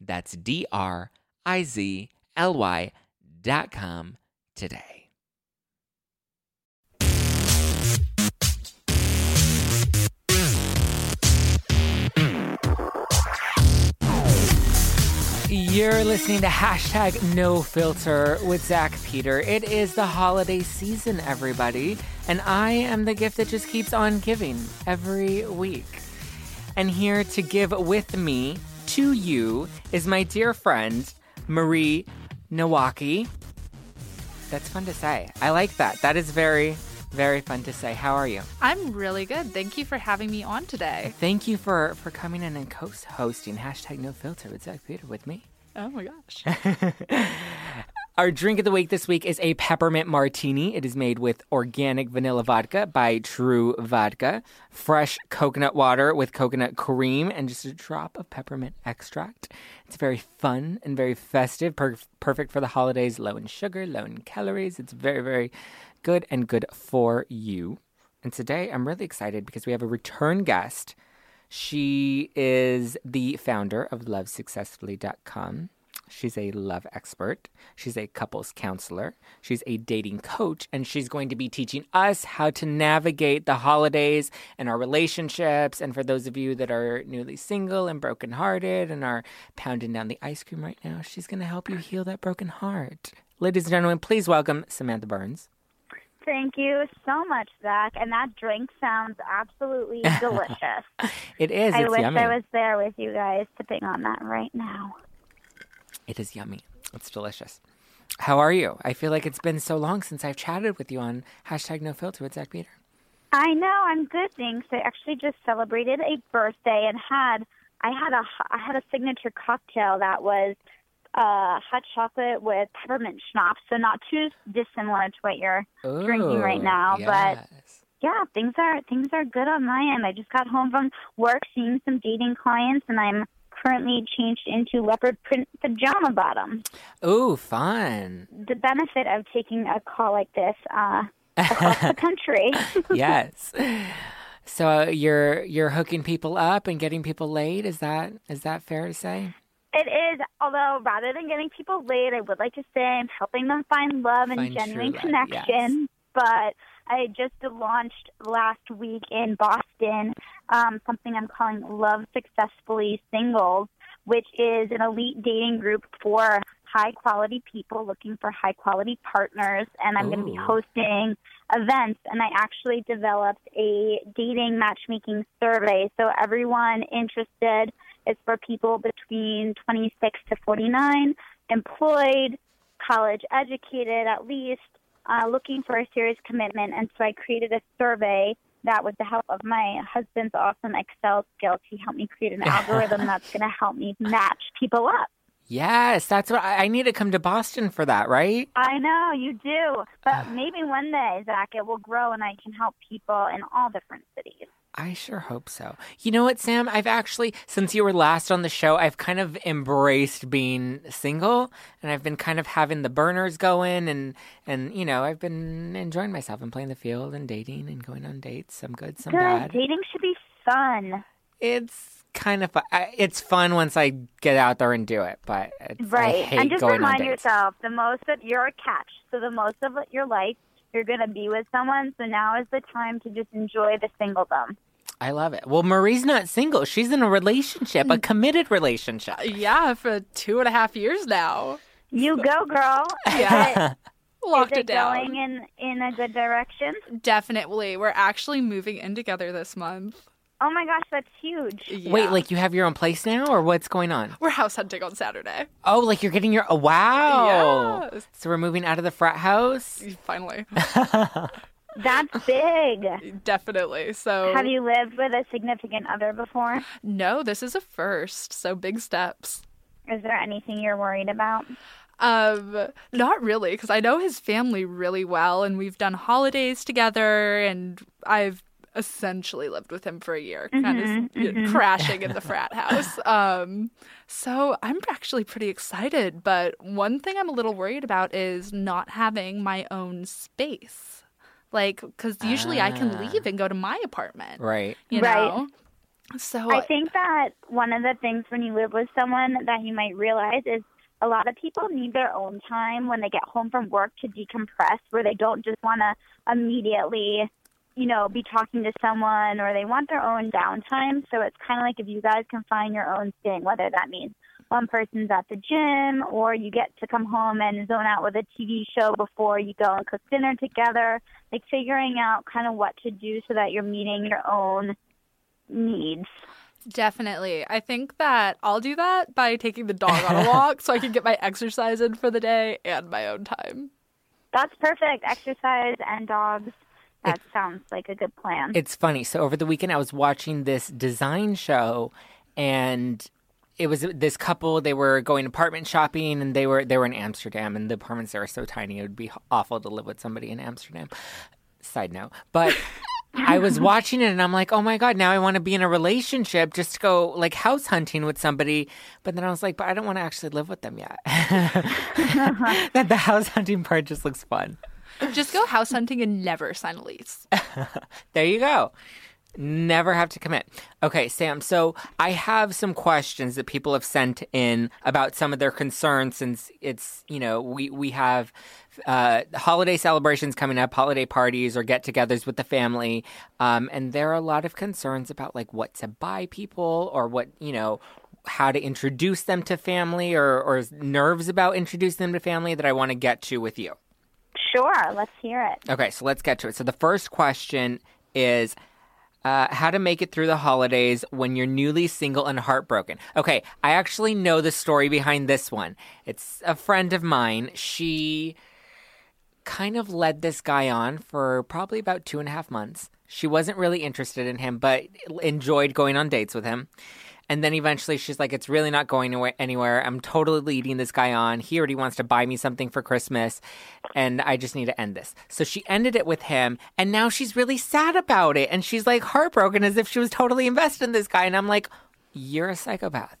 That's D R I Z L Y dot com today. You're listening to hashtag no filter with Zack Peter. It is the holiday season, everybody, and I am the gift that just keeps on giving every week. And here to give with me to you is my dear friend, Marie Nowaki. That's fun to say. I like that. That is very, very fun to say. How are you? I'm really good. Thank you for having me on today. Thank you for, for coming in and co hosting hashtag no filter with Zack Peter with me. Oh my gosh. Our drink of the week this week is a peppermint martini. It is made with organic vanilla vodka by True Vodka, fresh coconut water with coconut cream, and just a drop of peppermint extract. It's very fun and very festive, per- perfect for the holidays. Low in sugar, low in calories. It's very, very good and good for you. And today I'm really excited because we have a return guest. She is the founder of lovesuccessfully.com. She's a love expert. She's a couples counselor. She's a dating coach. And she's going to be teaching us how to navigate the holidays and our relationships. And for those of you that are newly single and brokenhearted and are pounding down the ice cream right now, she's going to help you heal that broken heart. Ladies and gentlemen, please welcome Samantha Burns. Thank you so much, Zack. And that drink sounds absolutely delicious. it is. I it's wish yummy. I was there with you guys sipping on that right now. It is yummy. It's delicious. How are you? I feel like it's been so long since I've chatted with you on hashtag no filter with Zack Peter. I know. I'm good, thanks. I actually just celebrated a birthday and had I had a I had a signature cocktail that was uh, hot chocolate with peppermint schnapps, so not too dissimilar to what you're drinking right Ooh, now, but yeah, things are things are good on my end. I just got home from work, seeing some dating clients, and I'm currently changed into leopard print pajama bottom. Ooh, fun. The benefit of taking a call like this uh, across the country. yes. So uh, you're you're hooking people up and getting people laid. Is that is that fair to say? It is, although rather than getting people laid, I would like to say I'm helping them find love and Find true genuine love, connection. But I just launched last week in Boston um, something I'm calling Love Successfully Singles, which is an elite dating group for high quality people looking for high quality partners. And I'm going to be hosting events. And I actually developed a dating matchmaking survey. So everyone interested is for people between 26 to 49, employed, college educated at least, uh, looking for a serious commitment. And so I created a survey that, with the help of my husband's awesome Excel skills, he helped me create an algorithm that's going to help me match people up. Yes, that's what I, I need to come to Boston for that, right? I know you do, but maybe one day, Zack, it will grow and I can help people in all different cities. I sure hope so. You know what, Sam? I've actually, since you were last on the show, I've kind of embraced being single, and I've been kind of having the burners going, and and you know, I've been enjoying myself and playing the field and dating and going on dates. Some good, some Good. bad. Dating should be fun. It's kind of fu- I- it's fun once I get out there and do it, but it's, I Right. hate And just going remind yourself the most that you're a catch. So the most of your life you're gonna be with someone. So now is the time to just enjoy the singledom. I love it. Well, Marie's not single; she's in a relationship, a mm. committed relationship. Uh, yeah, for two and a half years now. You go, girl. Yeah. Locked Is it it down. going in in a good direction? Definitely. We're actually moving in together this month. Oh my gosh, that's huge. Wait, like you have your own place now, or what's going on? we're house hunting on Saturday. Oh, like you're getting your. Oh, wow. Yes. So we're moving out of the frat house. Finally. That's big. Definitely. So Have you lived with a significant other before? No, this is a first, so big steps. Is there anything you're worried about? Um, not really, because I know his family really well, and we've done holidays together, and I've essentially lived with him for a year, kind of you know, crashing in the frat house. Um, so I'm actually pretty excited, but one thing I'm a little worried about is not having my own space. Like, because usually I can Ah. leave and go to my apartment, Right. you Right. So I think that one of the things when you live with someone that you might realize is a lot of people need their own time when they get home from work to decompress, where they don't just want to immediately, you know, be talking to someone or they want their own downtime. So it's kind of like if you guys can find your own thing, whether that means one person's at the gym or you get to come home and zone out with a TV show before you go and cook dinner together, like figuring out kind of what to do so that you're meeting your own needs. Definitely. I think that I'll do that by taking the dog on a walk so I can get my exercise in for the day and my own time. That's perfect. Exercise and dogs. That sounds like a good plan. It's funny. So over the weekend, I was watching this design show, and it was this couple. They were going apartment shopping, and they were they were in Amsterdam, and the apartments there are so tiny. It would be awful to live with somebody in Amsterdam. Side note, but. I was watching it and I'm like, oh my God, now I want to be in a relationship just to go like house hunting with somebody. But then I was like, but I don't want to actually live with them yet. that the house hunting part just looks fun. Just go house hunting and never sign a lease. There you go. Never have to commit. Okay, Sam. So I have some questions that people have sent in about some of their concerns since it's, you know, we, we have uh, holiday celebrations coming up, holiday parties or get togethers with the family. Um, and there are a lot of concerns about like what to buy people or what, you know, how to introduce them to family or, or nerves about introducing them to family that I want to get to with you. Sure, let's hear it. Okay, so let's get to it. So the first question is uh, how to make it through the holidays when you're newly single and heartbroken. Okay, I actually know the story behind this one. It's a friend of mine. She kind of led this guy on for probably about two and a half months. She wasn't really interested in him, but enjoyed going on dates with him. And then eventually she's like, it's really not going anywhere-. I'm totally leading this guy on. He already wants to buy me something for Christmas, and I just need to end this. So she ended it with him, and now she's really sad about it. And she's like heartbroken as if she was totally invested in this guy. And I'm like, you're a psychopath.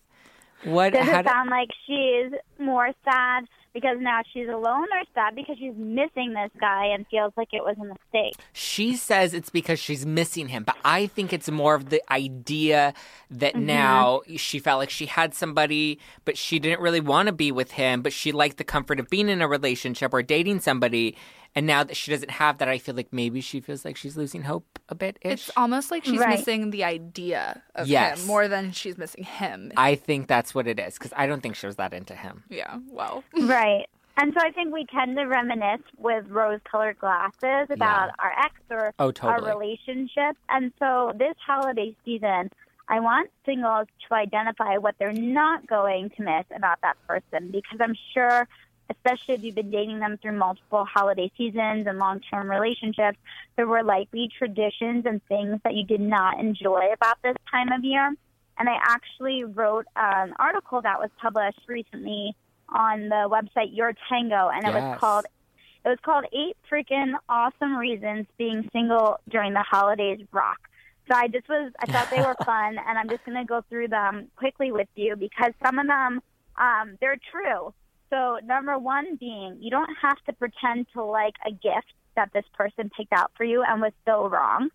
What? Does it sound like she's more sad because now she's alone or sad because she's missing this guy and feels like it was a mistake? She says it's because she's missing him, but I think it's more of the idea that mm-hmm. now she felt like she had somebody, but she didn't really want to be with him, but she liked the comfort of being in a relationship or dating somebody. And now that she doesn't have that, I feel like maybe she feels like she's losing hope a bit. It's almost like she's Right. missing the idea of Yes. him more than she's missing him. I think that's what it is because I don't think she was that into him. yeah, well. Right. And so I think we tend to reminisce with rose colored glasses about our ex or Oh, our relationship. And so this holiday season, I want singles to identify what they're not going to miss about that person because I'm sure, especially if you've been dating them through multiple holiday seasons and long term relationships, there were likely traditions and things that you did not enjoy about this time of year. And I actually wrote an article that was published recently on the website Your Tango, and it Yes. was called it was called Eight Freaking Awesome Reasons Being Single During the Holidays Rock. So I just was, I thought they were fun, and I'm just going to go through them quickly with you because some of them, um, they're true. So number one being, you don't have to pretend to like a gift that this person picked out for you and was so wrong.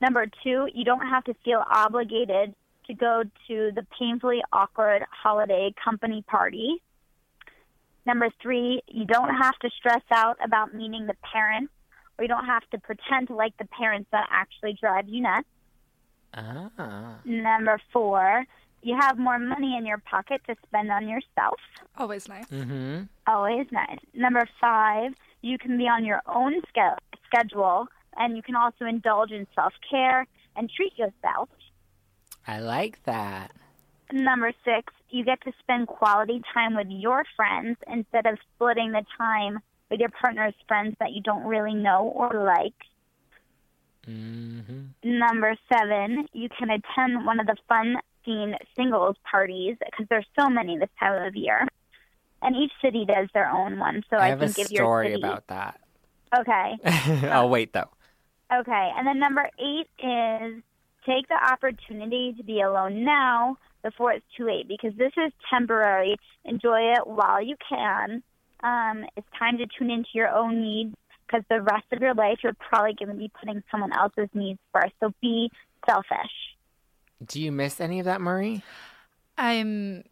Number two, you don't have to feel obligated to go to the painfully awkward holiday company party. Number three, you don't have to stress out about meeting the parents, or you don't have to pretend to like the parents that actually drive you nuts. Ah. Number four, you have more money in your pocket to spend on yourself. Always nice. Mm-hmm. Always nice. Number five, you can be on your own ske- schedule and you can also indulge in self care and treat yourself. I like that. Number six, you get to spend quality time with your friends instead of splitting the time with your partner's friends that you don't really know or like. Mm-hmm. Number seven, you can attend one of the fun themed singles parties because there's so many this time of year. And each city does their own one. So I I, have a think if your story city, about that. Okay. I'll wait though. Okay. And then number eight is take the opportunity to be alone now before it's too late because this is temporary. Enjoy it while you can. Um, it's time to tune into your own needs because the rest of your life you're probably going to be putting someone else's needs first. So be selfish. Do you miss any of that, Marie? I'm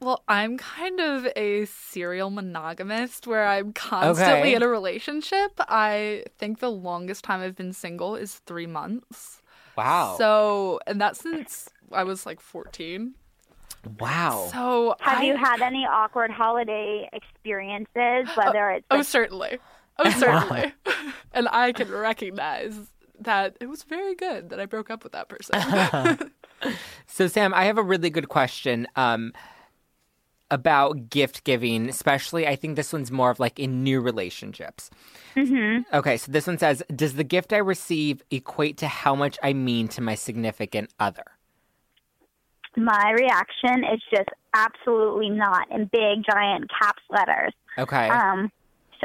well, I'm kind of a serial monogamist where I'm constantly Okay. in a relationship. I think the longest time I've been single is three months. Wow. So, and that's since I was like 14. wow. So, Have I, you had any awkward holiday experiences, oh, whether it's Oh, like, certainly. Oh, certainly. and I can recognize that it was very good that I broke up with that person. So, Sam, I have a really good question um, about gift giving, especially I think this one's more of like in new relationships. Mm-hmm. Okay, so this one says Does the gift I receive equate to how much I mean to my significant other? my reaction is just absolutely not in big giant caps letters. Okay. Um,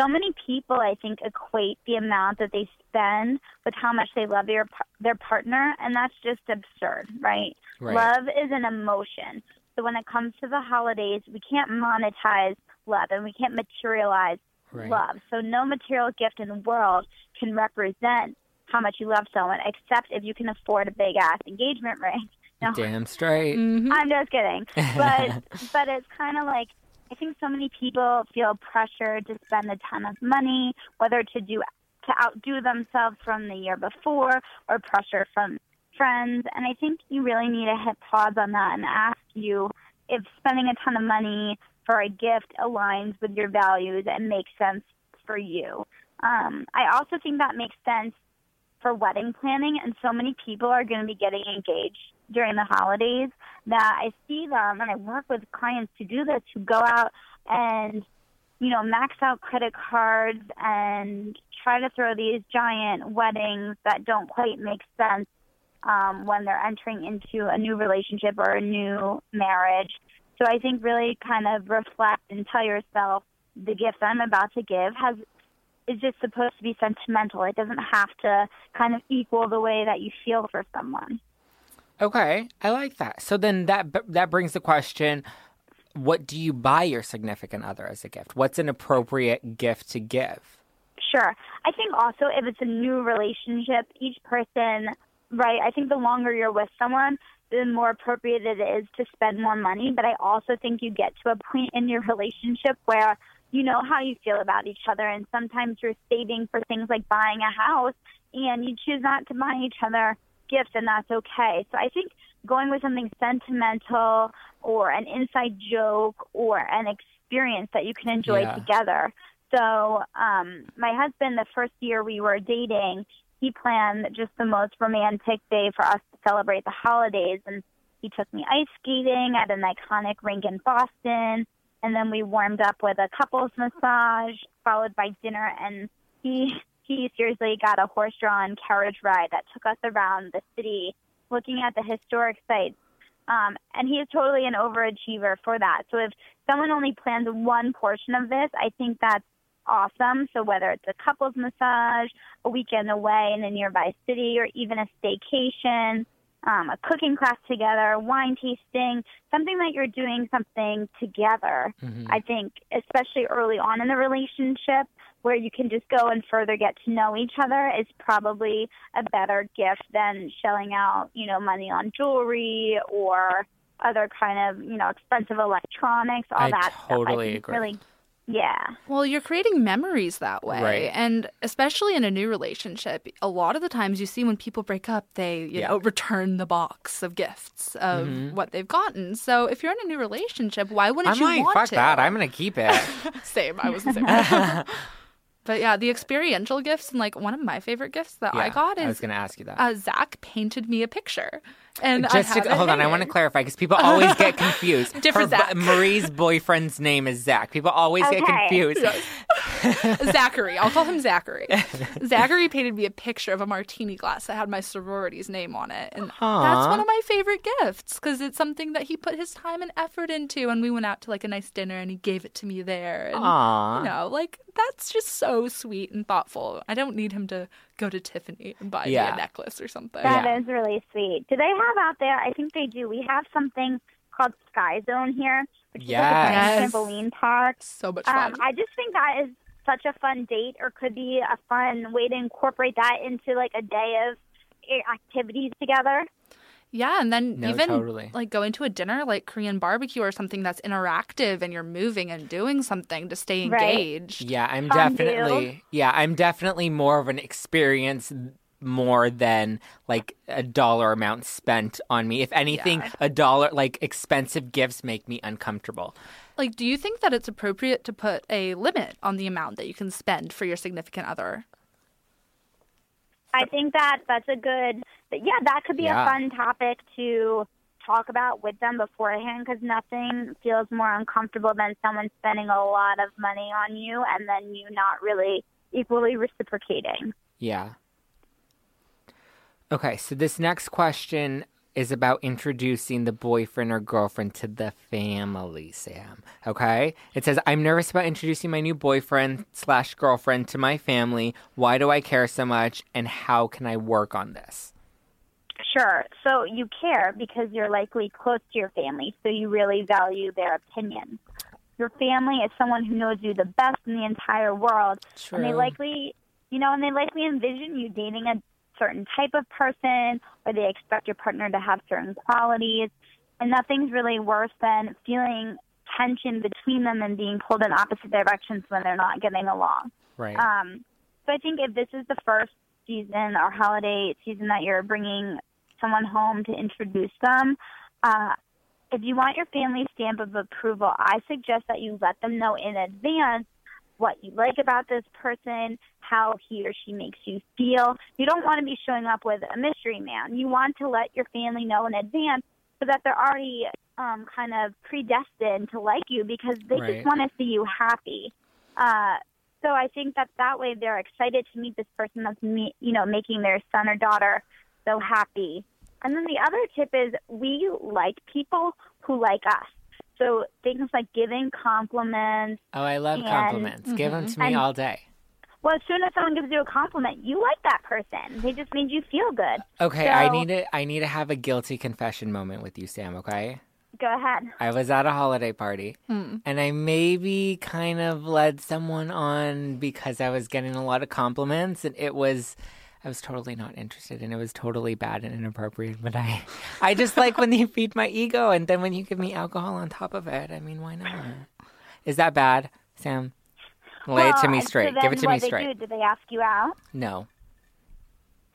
so many people, I think, equate the amount that they spend with how much they love their their partner, and that's just absurd, right? Right. Love is an emotion. So when it comes to the holidays, we can't monetize love, and we can't materialize Right. love. So no material gift in the world can represent how much you love someone, except if you can afford a big ass engagement ring. No, Damn straight. Mhm. I'm just kidding. But but it's kind of like I think so many people feel pressured to spend a ton of money, whether to do to outdo themselves from the year before or pressure from friends. And I think you really need to hit pause on that and ask you if spending a ton of money for a gift aligns with your values and makes sense for you. Um, I also think that makes sense for wedding planning, and so many people are going to be getting engaged during the holidays that I see them, and I work with clients to do this, who go out and you know max out credit cards and try to throw these giant weddings that don't quite make sense um, when they're entering into a new relationship or a new marriage. So I think really kind of reflect and tell yourself the gift I'm about to give has is just supposed to be sentimental. It doesn't have to kind of equal the way that you feel for someone. Okay, I like that. So then that that brings the question: What do you buy your significant other as a gift? What's an appropriate gift to give? Sure. I think also if it's a new relationship, each person, right? I think the longer you're with someone, the more appropriate it is to spend more money. But I also think you get to a point in your relationship where you know how you feel about each other, and sometimes you're saving for things like buying a house, and you choose not to buy each other gifts, and that's okay. So I think going with something sentimental or an inside joke or an experience that you can enjoy Yeah. together. So, um, my husband, the first year we were dating, he planned just the most romantic day for us to celebrate the holidays. And he took me ice skating at an iconic rink in Boston. And then we warmed up with a couples massage, followed by dinner. And he, he seriously got a horse drawn carriage ride that took us around the city looking at the historic sites. Um, and he is totally an overachiever for that. So if someone only plans one portion of this, I think that's awesome. So whether it's a couples massage, a weekend away in a nearby city, or even a staycation, um, a cooking class together, wine tasting, something that you're doing something together. I think, especially early on in the relationship, where you can just go and further get to know each other, is probably a better gift than shelling out, you know, money on jewelry or other kind of, you know, expensive electronics, all I that stuff. I totally agree. Really, Yeah. Well, you're creating memories that way. Right. And especially in a new relationship, a lot of the times you see when people break up, they, you Yeah. know, return the box of gifts of mm-hmm. what they've gotten. So if you're in a new relationship, why wouldn't I'm you like, want fuck to? that. I'm gonna keep it. Same. I was the same. But yeah, the experiential gifts and like one of my favorite gifts that I Yeah, got I was gonna ask you that. uh, Zach painted me a picture. And I Just have to hold on, I want to clarify because people always get confused. Different Her bo- Zach. Marie's boyfriend's name is Zach. People always get Okay. confused. Zachary. I'll call him Zachary. Zachary painted me a picture of a martini glass that had my sorority's name on it. And that's one of my favorite gifts because it's something that he put his time and effort into. And we went out to like a nice dinner and he gave it to me there. And, Aw. You know, like that's just so sweet and thoughtful. I don't need him to go to Tiffany and buy me a necklace or something. That is Yeah. really sweet. Do they have out there? I think they do. We have something called Sky Zone here, which Yes. is like a Yes. trampoline park. So much fun. Um, I just think that is such a fun date, or could be a fun way to incorporate that into like a day of eh, activities together. Yeah, and then No, even totally. like going to a dinner like Korean barbecue or something that's interactive and you're moving and doing something to stay Right. engaged. Yeah, I'm Fondue. definitely yeah, I'm definitely more of an experience more than like a dollar amount spent on me. If anything, Yeah. a dollar like expensive gifts make me uncomfortable. Like, do you think that it's appropriate to put a limit on the amount that you can spend for your significant other? I think that that's a good, yeah, that could be Yeah. a fun topic to talk about with them beforehand because nothing feels more uncomfortable than someone spending a lot of money on you and then you not really equally reciprocating. Yeah. Okay, so this next question is about introducing the boyfriend or girlfriend to the family, Sam. Okay? It says, I'm nervous about introducing my new boyfriend slash girlfriend to my family. Why do I care so much? And how can I work on this? Sure. So you care because you're likely close to your family, so you really value their opinion. Your family is someone who knows you the best in the entire world, and they likely, you know, and they likely envision you dating a certain type of person, or they expect your partner to have certain qualities. And nothing's really worse than feeling tension between them and being pulled in opposite directions when they're not getting along. Right. Um, so I think if this is the first season or holiday season that you're bringing someone home to introduce them, uh, if you want your family stamp of approval, I suggest that you let them know in advance what you like about this person, how he or she makes you feel. You don't want to be showing up with a mystery man. You want to let your family know in advance so that they're already um, kind of predestined to like you because they Right. just want to see you happy. Uh, so I think that that way they're excited to meet this person that's me, you know making their son or daughter so happy. And then the other tip is we like people who like us. So things like giving compliments. oh, I love and- compliments. Give them to me And- all day. Well, as soon as someone gives you a compliment, you like that person. They just made you feel good. Okay, I need to I need to have a guilty confession moment with you, Sam, okay? Go ahead. I was at a holiday party Hmm. and I maybe kind of led someone on because I was getting a lot of compliments and it was I was totally not interested and it was totally bad and inappropriate. But I I just like when you feed my ego and then when you give me alcohol on top of it. I mean, why not? Is that bad, Sam? Lay it to me so straight. then Give it to me they straight. Do, did they ask you out? No.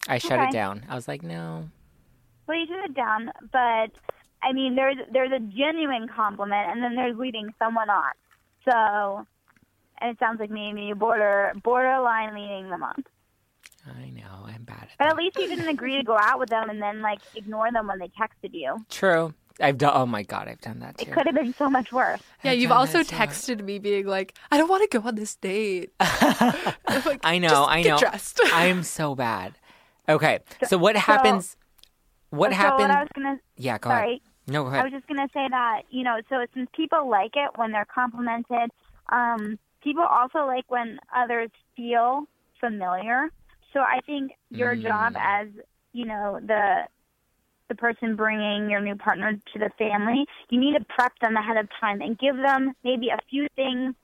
I shut Okay. it down. I was like, no. Well, you shut it down, but I mean, there's there's a genuine compliment, and then there's leading someone on. So, and it sounds like maybe border borderline leading them on. I know. I'm bad at But that. at least you didn't agree to go out with them and then like ignore them when they texted you. True. I've done. Oh my god, I've done that too. It could have been so much worse. Yeah, I've you've also texted me being like, I don't want to go on this date. I'm like, I know, "Just I get know. dressed. I'm so bad. Okay, so what happens? What so happened? what I was gonna yeah, go sorry. ahead. No, go I was just gonna say that you know, so since people like it when they're complimented, um, people also like when others feel familiar. So I think your Mm. job as you know the the person bringing your new partner to the family, you need to prep them ahead of time and give them maybe a few things,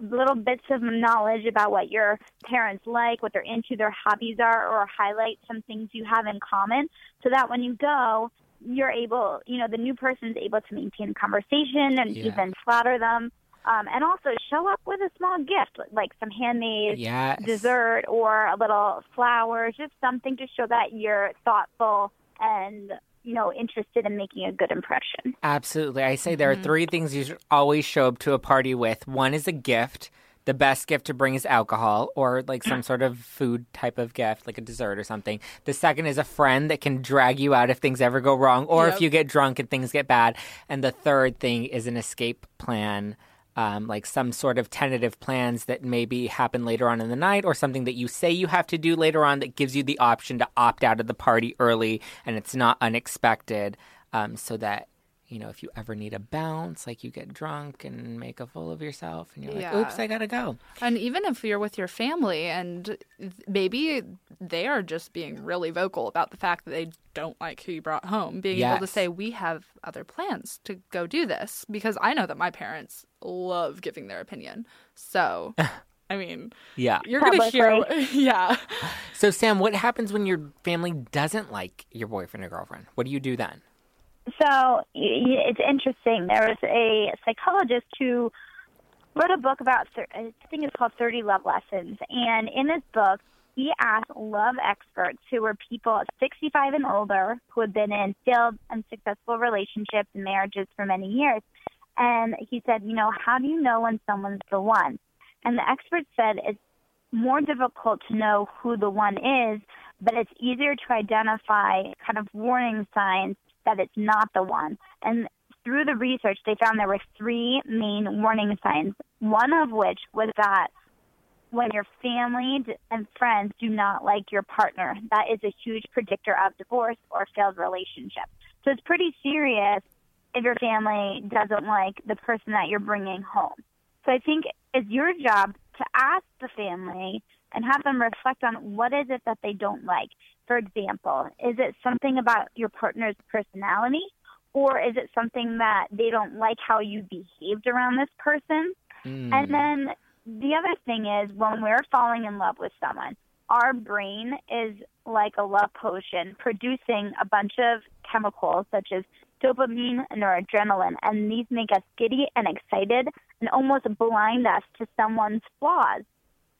little bits of knowledge about what your parents like, what they're into, their hobbies are, or highlight some things you have in common, so that when you go, you're able, you know, the new person's able to maintain conversation and Yeah. even flatter them. Um, and also show up with a small gift, like some handmade Yes. dessert or a little flowers, just something to show that you're thoughtful and you know interested in making a good impression. Absolutely. I say there are three things you should always show up to a party with. One is a gift. The best gift to bring is alcohol or like some sort of food type of gift, like a dessert or something. The second is a friend that can drag you out if things ever go wrong or if you get drunk and things get bad. And the third thing is an escape plan. Um, like some sort of tentative plans that maybe happen later on in the night, or something that you say you have to do later on that gives you the option to opt out of the party early and it's not unexpected, um, so that you know, if you ever need a bounce, like you get drunk and make a fool of yourself and you're like, Yeah. oops, I gotta go. And even if you're with your family and maybe they are just being really vocal about the fact that they don't like who you brought home, being able to say, we have other plans to go do this. Because I know that my parents love giving their opinion. So, I mean, Yeah. you're going to hear. Yeah. So, Sam, what happens when your family doesn't like your boyfriend or girlfriend? What do you do then? So y- y- it's interesting. There was a psychologist who wrote a book about, I think it's called 30 Love Lessons. And in this book, he asked love experts who were people 65 and older who had been in failed and successful relationships and marriages for many years. And he said, you know, how do you know when someone's the one? And the experts said it's more difficult to know who the one is, but it's easier to identify kind of warning signs that it's not the one. And through the research, they found there were three main warning signs. One of which was that when your family and friends do not like your partner, that is a huge predictor of divorce or failed relationship. So it's pretty serious if your family doesn't like the person that you're bringing home. So I think it's your job to ask the family and have them reflect on what is it that they don't like. For example, is it something about your partner's personality or is it something that they don't like how you behaved around this person? Mm. And then the other thing is when we're falling in love with someone, our brain is like a love potion, producing a bunch of chemicals such as dopamine and noradrenaline, and these make us giddy and excited and almost blind us to someone's flaws.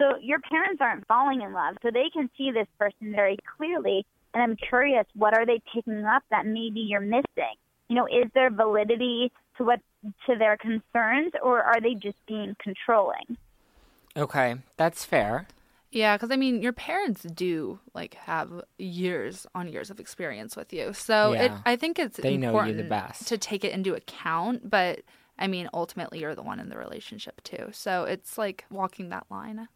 So your parents aren't falling in love, so they can see this person very clearly. And I'm curious, what are they picking up that maybe you're missing? You know, is there validity to what to their concerns, or are they just being controlling? Okay, that's fair. Yeah, because I mean, your parents do like have years on years of experience with you, so it, I think it's They know you the important best. to take it into account. But I mean, ultimately, you're the one in the relationship too, so it's like walking that line.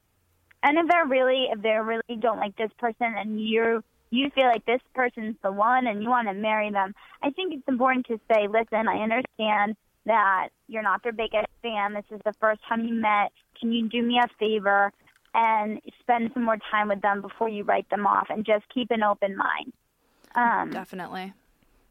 And if they're really, if they really don't like this person, and you you feel like this person's the one, and you want to marry them, I think it's important to say, listen, I understand that you're not their biggest fan. This is the first time you met. Can you do me a favor and spend some more time with them before you write them off, and just keep an open mind. Um, Definitely.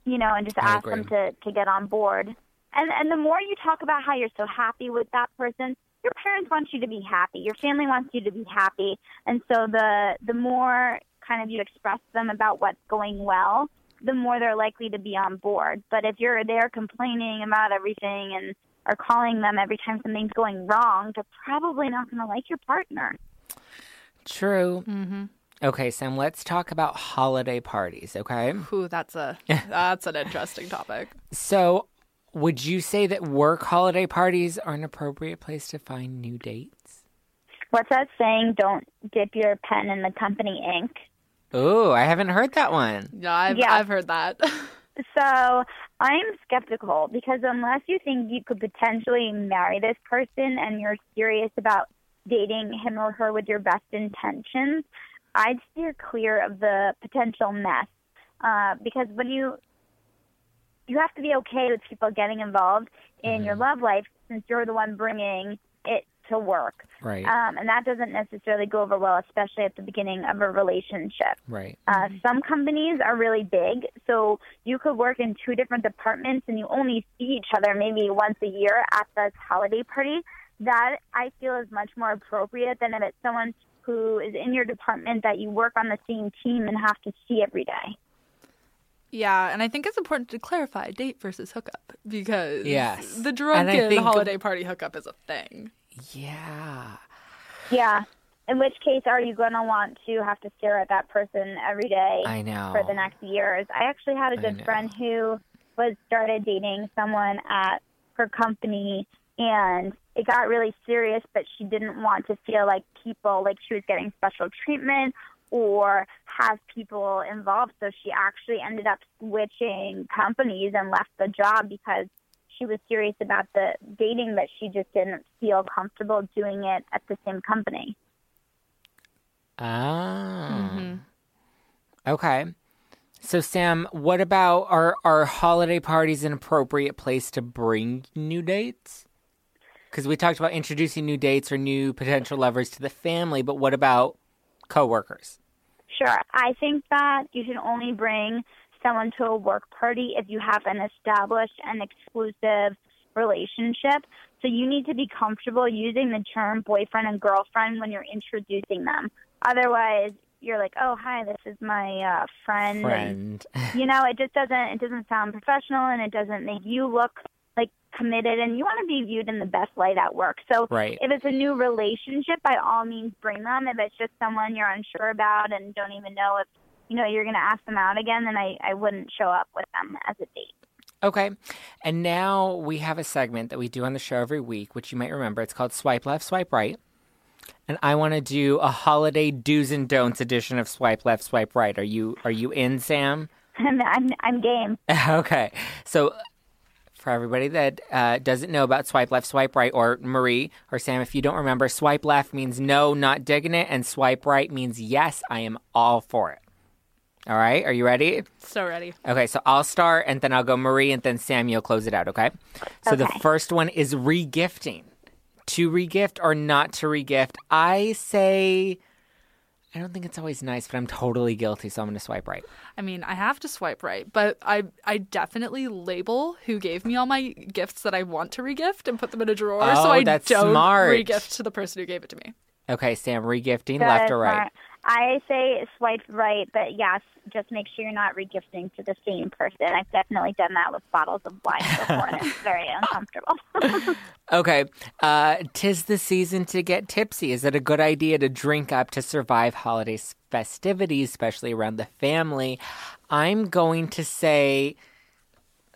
you know, and just I ask them to to get on board. And and the more you talk about how you're so happy with that person, your parents want you to be happy. Your family wants you to be happy. And so the the more kind of you express them about what's going well, the more they're likely to be on board. But if you're there complaining about everything and are calling them every time something's going wrong, they're probably not going to like your partner. True. Mm-hmm. Okay, Sam, let's talk about holiday parties, okay? Ooh, that's a that's an interesting topic. So, would you say that work holiday parties are an appropriate place to find new dates? What's that saying? Don't dip your pen in the company ink. Oh, I haven't heard that one. Yeah, I've Yeah. I've heard that. So I'm skeptical because unless you think you could potentially marry this person and you're serious about dating him or her with your best intentions, I'd steer clear of the potential mess. Uh, because when you you have to be okay with people getting involved in your love life since you're the one bringing it to work. Right, Um, and that doesn't necessarily go over well, especially at the beginning of a relationship. right. Uh, some companies are really big, so you could work in two different departments and you only see each other maybe once a year at this holiday party. That I feel is much more appropriate than if it's someone who is in your department that you work on the same team and have to see every day. Yeah, and I think it's important to clarify date versus hookup because Yes. the drunken think- holiday party hookup is a thing. Yeah. Yeah. In which case, are you going to want to have to stare at that person every day I know. for the next years? I actually had a good friend who was started dating someone at her company, and it got really serious. But she didn't want to feel like people like she was getting special treatment or have people involved. So she actually ended up switching companies and left the job because she was serious about the dating, but she just didn't feel comfortable doing it at the same company. Oh. Okay. So Sam, what about are are holiday parties an appropriate place to bring new dates? Because we talked about introducing new dates or new potential lovers to the family, but what about coworkers? Sure. I think that you should only bring someone to a work party if you have an established and exclusive relationship. So you need to be comfortable using the term boyfriend and girlfriend when you're introducing them. Otherwise, you're like, "Oh, hi, this is my uh, friend." and Friend. you know it just doesn't it doesn't sound professional and it doesn't make you look like committed and you want to be viewed in the best light at work so Right. if it's a new relationship by all means bring them if it's just someone you're unsure about and don't even know if you know you're going to ask them out again then i i wouldn't show up with them as a date Okay. And now we have a segment that we do on the show every week, which you might remember. It's called Swipe Left, Swipe Right. And I want to do a holiday do's and don'ts edition of Swipe Left, Swipe Right. Are you are you in, Sam? and i'm i'm game okay. So for everybody that uh, doesn't know about swipe left, swipe right, or Marie or Sam, if you don't remember, swipe left means no, not digging it, and swipe right means yes, I am all for it. All right, are you ready? So ready. Okay, so I'll start and then I'll go Marie and then Sam, you'll close it out, okay? So the first one is regifting. To regift or not to regift. I say, I don't think it's always nice, but I'm totally guilty, so I'm going to swipe right. I mean, I have to swipe right, but I I definitely label who gave me all my gifts that I want to regift and put them in a drawer Oh, so I that's don't smart. regift to the person who gave it to me. Okay, Sam, regifting, That left or right? smart. I say swipe right, but yes, just make sure you're not regifting to the same person. I've definitely done that with bottles of wine before, and it's very uncomfortable. Okay. Uh, tis the season to get tipsy. Is it a good idea to drink up to survive holiday festivities, especially around the family? I'm going to say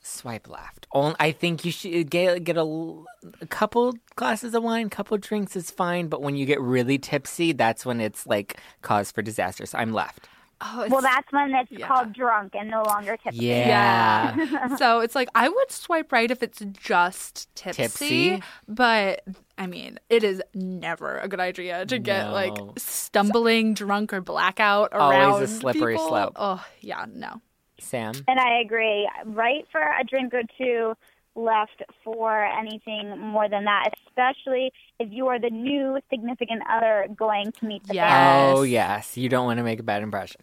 swipe left. On- I think you should uh, get get a, l- a couple glasses of wine, couple drinks is fine, but when you get really tipsy, that's when it's like cause for disaster. So I'm left. Oh, well, that's when it's Yeah. called drunk and no longer tipsy. Yeah. so it's like I would swipe right if it's just tipsy, Tipsy? but I mean, it is never a good idea to get like No. stumbling drunk or blackout around. Always a around slippery people. slope. Oh yeah, no. Sam. And I agree. Right for a drink or two, left for anything more than that, especially if you are the new significant other going to meet the Yes. family. Oh yes, you don't want to make a bad impression.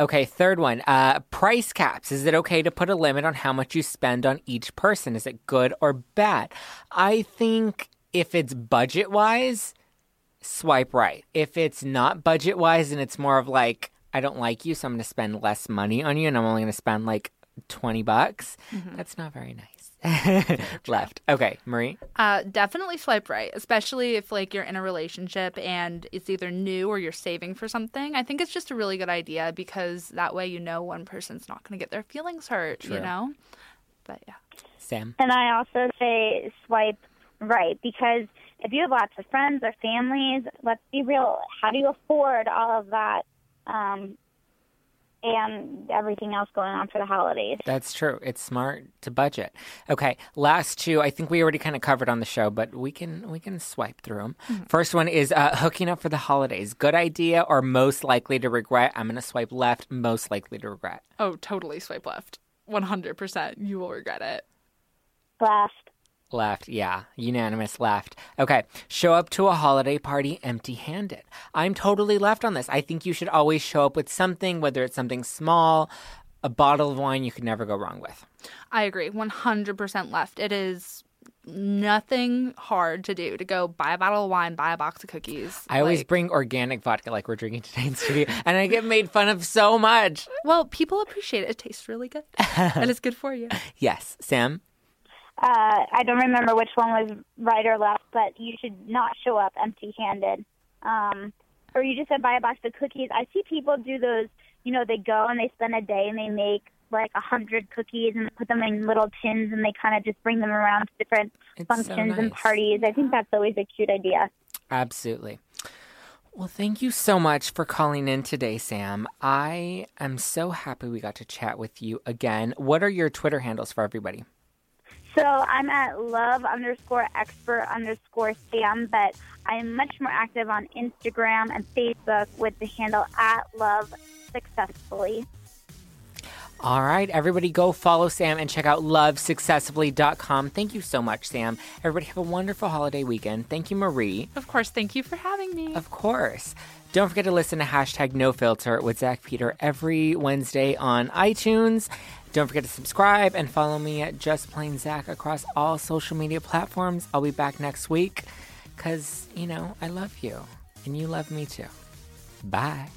Okay, third one. Uh, price caps. Is it okay to put a limit on how much you spend on each person? Is it good or bad? I think if it's budget wise, swipe right. If it's not budget wise and it's more of like I don't like you, so I'm going to spend less money on you, and I'm only going to spend like twenty bucks. That's not very nice. Left. Okay, Marie. Uh, definitely swipe right, especially if like you're in a relationship and it's either new or you're saving for something. I think it's just a really good idea because that way you know one person's not going to get their feelings hurt, True. you know. But yeah, Sam. And I also say swipe right because if you have lots of friends or families, let's be real, how do you afford all of that um, and everything else going on for the holidays? That's true. It's smart to budget. Okay, last two. I think we already kind of covered on the show, but we can we can swipe through them. First one is uh, hooking up for the holidays. Good idea or most likely to regret? I'm gonna swipe left. Most likely to regret. oh, totally swipe left. One hundred percent, you will regret it. Left. Left, yeah, unanimous left. Okay, show up to a holiday party empty handed. I'm totally left on this. I think you should always show up with something, whether it's something small, a bottle of wine you could never go wrong with. I agree, one hundred percent left. It is nothing hard to do to go buy a bottle of wine, buy a box of cookies. I always bring organic vodka like we're drinking today in studio, and I get made fun of so much. well, people appreciate it. It tastes really good, and it's good for you. Yes, Sam. Uh, I don't remember which one was right or left, but you should not show up empty-handed. Um, or you just said buy a box of cookies. I see people do those. You know, they go and they spend a day and they make like a hundred cookies and put them in little tins and they kind of just bring them around to different It's so functions and parties. I think that's always a cute idea. Absolutely. Well, thank you so much for calling in today, Sam. I am so happy we got to chat with you again. What are your Twitter handles for everybody? So I'm at love underscore expert underscore Sam, but I'm much more active on Instagram and Facebook with the handle at love successfully. All right, everybody go follow Sam and check out lovesuccessfully.com. Thank you so much, Sam. Everybody have a wonderful holiday weekend. Thank you, Marie. Of course, thank you for having me. Of course. Don't forget to listen to hashtag no filter with Zack Peter every Wednesday on iTunes. Don't forget to subscribe and follow me at Just Plain Zack across all social media platforms. I'll be back next week because, you know, I love you and you love me too. Bye.